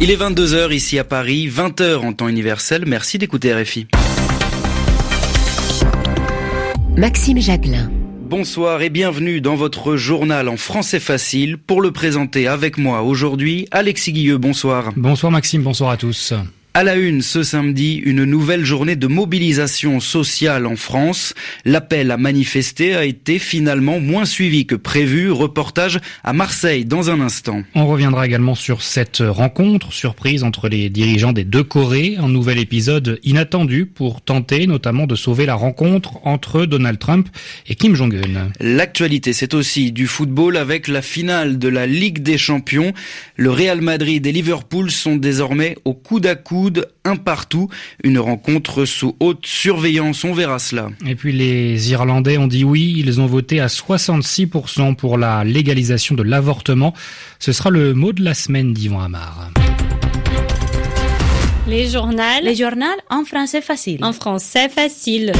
Il est 22h ici à Paris, 20h en temps universel. Merci d'écouter RFI. Maxime Jacquelin. Bonsoir et bienvenue dans votre journal en français facile. Pour le présenter avec moi aujourd'hui, Alexis Guilleux, bonsoir. Bonsoir Maxime, bonsoir à tous. À la une ce samedi, une nouvelle journée de mobilisation sociale en France. L'appel à manifester a été finalement moins suivi que prévu. Reportage à Marseille dans un instant. On reviendra également sur cette rencontre surprise entre les dirigeants des deux Corées. Un nouvel épisode inattendu pour tenter notamment de sauver la rencontre entre Donald Trump et Kim Jong-un. L'actualité, c'est aussi du football avec la finale de la Ligue des Champions. Le Real Madrid et Liverpool sont désormais au coude à coude un partout. Une rencontre sous haute surveillance, on verra cela. Et puis les Irlandais ont dit oui, ils ont voté à 66% pour la légalisation de l'avortement. Ce sera le mot de la semaine d'Yvan Amar. Les journaux. Les journaux en français facile. En français facile.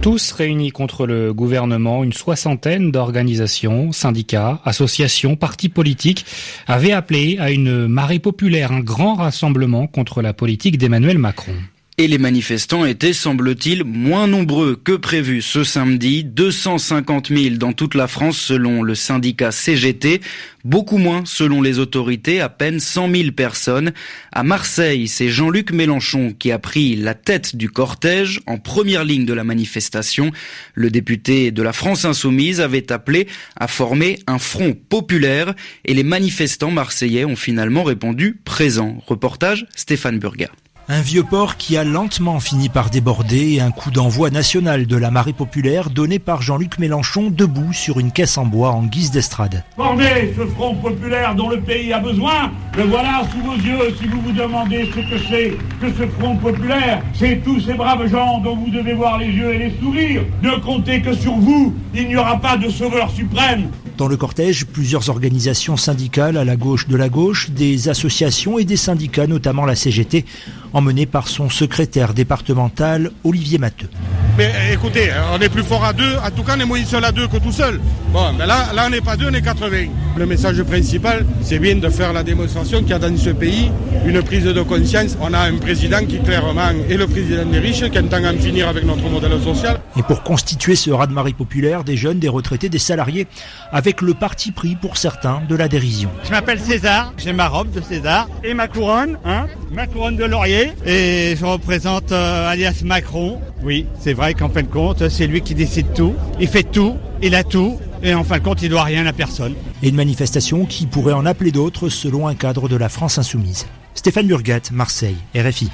Tous réunis contre le gouvernement, une soixantaine d'organisations, syndicats, associations, partis politiques avaient appelé à une marée populaire, un grand rassemblement contre la politique d'Emmanuel Macron. Et les manifestants étaient, semble-t-il, moins nombreux que prévu ce samedi. 250 000 dans toute la France selon le syndicat CGT. Beaucoup moins selon les autorités, à peine 100 000 personnes. À Marseille, c'est Jean-Luc Mélenchon qui a pris la tête du cortège en première ligne de la manifestation. Le député de la France Insoumise avait appelé à former un front populaire et les manifestants marseillais ont finalement répondu présent. Reportage Stéphane Burga. Un vieux port qui a lentement fini par déborder et un coup d'envoi national de la marée populaire donné par Jean-Luc Mélenchon debout sur une caisse en bois en guise d'estrade. Formez ce front populaire dont le pays a besoin, le voilà sous vos yeux si vous vous demandez ce que c'est que ce front populaire. C'est tous ces braves gens dont vous devez voir les yeux et les sourires. Ne comptez que sur vous, il n'y aura pas de sauveur suprême. Dans le cortège, plusieurs organisations syndicales à la gauche de la gauche, des associations et des syndicats, notamment la CGT, emmenés par son secrétaire départemental, Olivier Matteux. Mais écoutez, on est plus fort à deux, en tout cas on est moins seul à deux que tout seul. Bon, mais là, là on n'est pas deux, on est 80. Le message principal, c'est bien de faire la démonstration qu'il y a dans ce pays une prise de conscience. On a un président qui clairement est le président des riches, qui entend en finir avec notre modèle social. Et pour constituer ce raz-de-marée populaire, des jeunes, des retraités, des salariés, avec le parti pris pour certains de la dérision. Je m'appelle César, j'ai ma robe de César et ma couronne, hein, ma couronne de laurier, et je représente euh, alias Macron. Oui, c'est vrai qu'en fin de compte, c'est lui qui décide tout, il fait tout, il a tout, et en fin de compte, il doit rien à personne. Et une manifestation qui pourrait en appeler d'autres selon un cadre de la France insoumise. Stéphane Burgat, Marseille, RFI.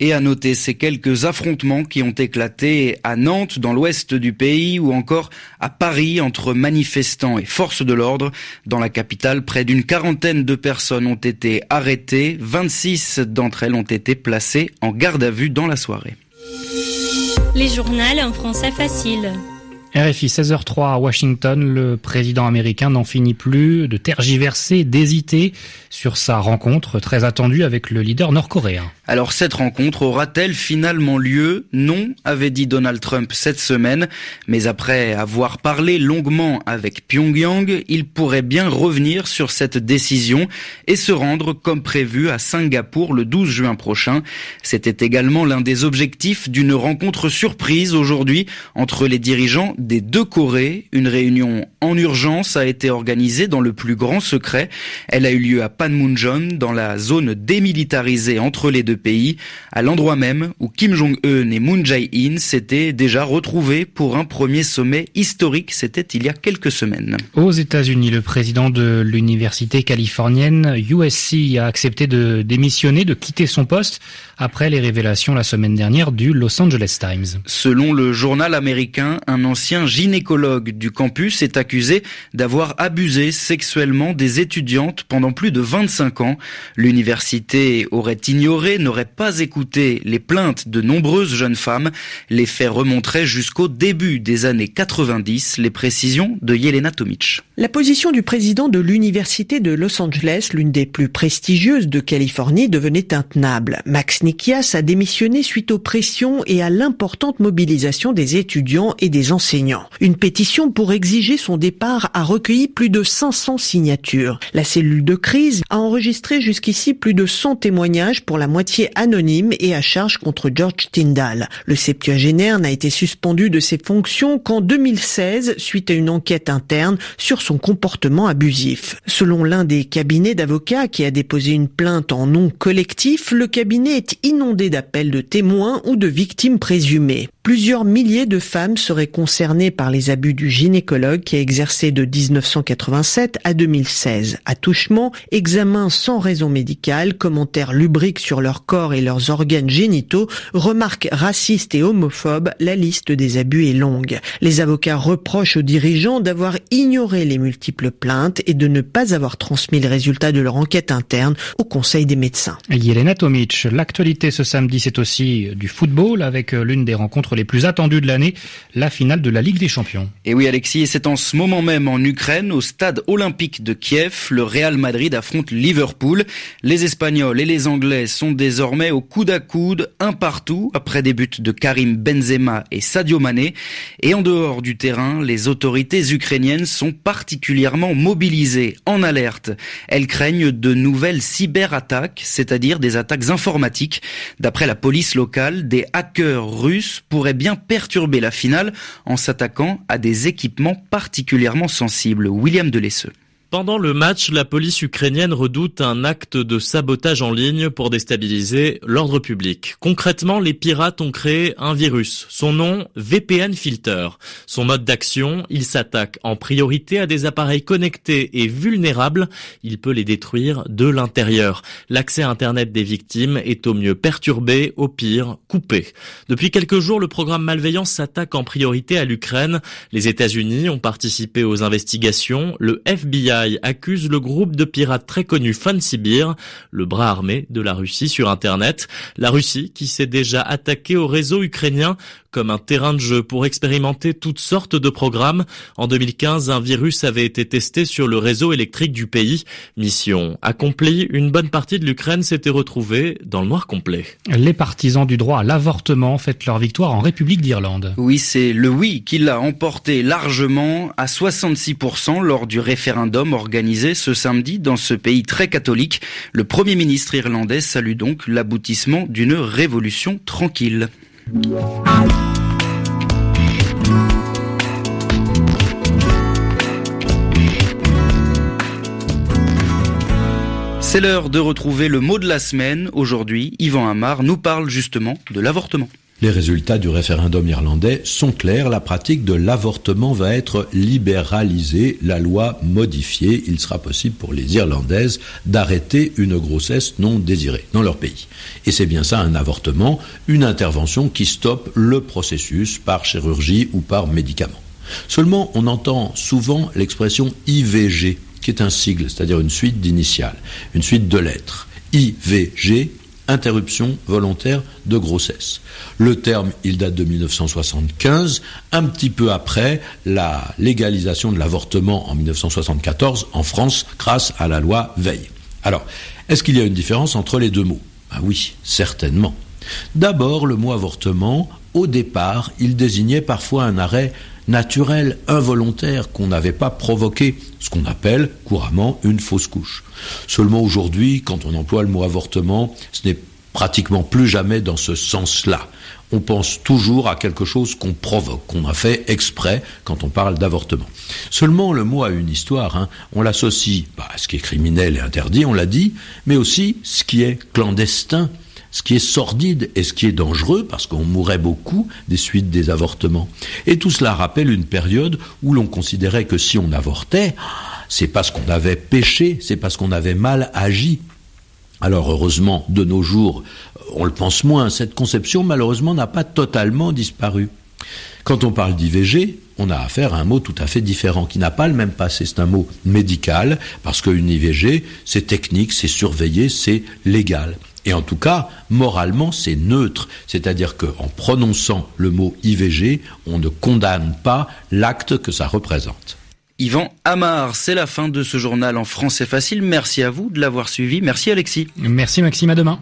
Et à noter ces quelques affrontements qui ont éclaté à Nantes, dans l'ouest du pays, ou encore à Paris entre manifestants et forces de l'ordre. Dans la capitale, près d'une quarantaine de personnes ont été arrêtées. 26 d'entre elles ont été placées en garde à vue dans la soirée. Les journaux en français facile. RFI 16h03 à Washington, le président américain n'en finit plus de tergiverser, d'hésiter sur sa rencontre très attendue avec le leader nord-coréen. Alors cette rencontre aura-t-elle finalement lieu? Non, avait dit Donald Trump cette semaine, mais après avoir parlé longuement avec Pyongyang, il pourrait bien revenir sur cette décision et se rendre comme prévu à Singapour le 12 juin prochain. C'était également l'un des objectifs d'une rencontre surprise aujourd'hui entre les dirigeants des deux Corées. Une réunion en urgence a été organisée dans le plus grand secret. Elle a eu lieu à Panmunjom, dans la zone démilitarisée entre les deux pays, à l'endroit même où Kim Jong-un et Moon Jae-in s'étaient déjà retrouvés pour un premier sommet historique. C'était il y a quelques semaines. Aux États-Unis, le président de l'université californienne USC a accepté de démissionner, de quitter son poste après les révélations la semaine dernière du Los Angeles Times. Selon le journal américain, un ancien gynécologue du campus est accusé d'avoir abusé sexuellement des étudiantes pendant plus de 25 ans. L'université aurait ignoré n'aurait pas écouté les plaintes de nombreuses jeunes femmes. Les faits remonteraient jusqu'au début des années 90. Les précisions de Yelena Tomic. La position du président de l'université de Los Angeles, l'une des plus prestigieuses de Californie, devenait intenable. Max Nikias a démissionné suite aux pressions et à l'importante mobilisation des étudiants et des enseignants. Une pétition pour exiger son départ a recueilli plus de 500 signatures. La cellule de crise a enregistré jusqu'ici plus de 100 témoignages pour la moitié anonymes et à charge contre George Tyndall. Le septuagénaire n'a été suspendu de ses fonctions qu'en 2016 suite à une enquête interne sur son comportement abusif. Selon l'un des cabinets d'avocats qui a déposé une plainte en nom collectif, le cabinet est inondé d'appels de témoins ou de victimes présumées. Plusieurs milliers de femmes seraient concernées par les abus du gynécologue qui a exercé de 1987 à 2016. Attouchement, examen sans raison médicale, commentaires lubriques sur leur corps et leurs organes génitaux, remarques racistes et homophobes, la liste des abus est longue. Les avocats reprochent aux dirigeants d'avoir ignoré les multiples plaintes et de ne pas avoir transmis les résultats de leur enquête interne au Conseil des médecins. Les plus attendus de l'année, la finale de la Ligue des Champions. Et oui Alexis, c'est en ce moment même en Ukraine, au stade olympique de Kiev, le Real Madrid affronte Liverpool. Les Espagnols et les Anglais sont désormais au coude à coude, un partout, après des buts de Karim Benzema et Sadio Mané. Et en dehors du terrain, les autorités ukrainiennes sont particulièrement mobilisées, en alerte. Elles craignent de nouvelles cyberattaques, c'est-à-dire des attaques informatiques. D'après la police locale, des hackers russes pour pourrait bien perturber la finale en s'attaquant à des équipements particulièrement sensibles. William Delesseux. Pendant le match, la police ukrainienne redoute un acte de sabotage en ligne pour déstabiliser l'ordre public. Concrètement, les pirates ont créé un virus. Son nom, VPN Filter. Son mode d'action, il s'attaque en priorité à des appareils connectés et vulnérables. Il peut les détruire de l'intérieur. L'accès à Internet des victimes est au mieux perturbé, au pire coupé. Depuis quelques jours, le programme malveillant s'attaque en priorité à l'Ukraine. Les États-Unis ont participé aux investigations. Le FBI accuse le groupe de pirates très connu Fansibir, le bras armé de la Russie sur Internet. La Russie qui s'est déjà attaquée au réseau ukrainien comme un terrain de jeu pour expérimenter toutes sortes de programmes. En 2015, un virus avait été testé sur le réseau électrique du pays. Mission accomplie, une bonne partie de l'Ukraine s'était retrouvée dans le noir complet. Les partisans du droit à l'avortement fêtent leur victoire en République d'Irlande. Oui, c'est le oui qui l'a emporté largement à 66% lors du référendum organisé ce samedi dans ce pays très catholique. Le Premier ministre irlandais salue donc l'aboutissement d'une révolution tranquille. C'est l'heure de retrouver le mot de la semaine. Aujourd'hui, Yvan Amar nous parle justement de l'avortement. Les résultats du référendum irlandais sont clairs. La pratique de l'avortement va être libéralisée, la loi modifiée. Il sera possible pour les Irlandaises d'arrêter une grossesse non désirée dans leur pays. Et c'est bien ça un avortement, une intervention qui stoppe le processus par chirurgie ou par médicament. Seulement, on entend souvent l'expression IVG, qui est un sigle, c'est-à-dire une suite d'initiales, une suite de lettres. IVG, interruption volontaire de grossesse. Le terme, il date de 1975, un petit peu après la légalisation de l'avortement en 1974 en France grâce à la loi Veil. Alors, est-ce qu'il y a une différence entre les deux mots? Ah oui, certainement. D'abord, le mot avortement, au départ, il désignait parfois un arrêt naturel, involontaire, qu'on n'avait pas provoqué, ce qu'on appelle couramment une fausse couche. Seulement aujourd'hui, quand on emploie le mot avortement, ce n'est pratiquement plus jamais dans ce sens-là. On pense toujours à quelque chose qu'on provoque, qu'on a fait exprès quand on parle d'avortement. Seulement, le mot a une histoire. Hein. On l'associe bah, à ce qui est criminel et interdit, on l'a dit, mais aussi ce qui est clandestin, ce qui est sordide et ce qui est dangereux, parce qu'on mourrait beaucoup des suites des avortements. Et tout cela rappelle une période où l'on considérait que si on avortait, c'est parce qu'on avait péché, c'est parce qu'on avait mal agi. Alors heureusement, de nos jours, on le pense moins, cette conception malheureusement n'a pas totalement disparu. Quand on parle d'IVG, on a affaire à un mot tout à fait différent, qui n'a pas le même passé. C'est un mot médical, parce qu'une IVG, c'est technique, c'est surveillé, c'est légal. Et en tout cas, moralement, c'est neutre. C'est-à-dire qu'en prononçant le mot IVG, on ne condamne pas l'acte que ça représente. Yvan Amar, c'est la fin de ce journal en français facile. Merci à vous de l'avoir suivi. Merci Alexis. Merci Maxime, à demain.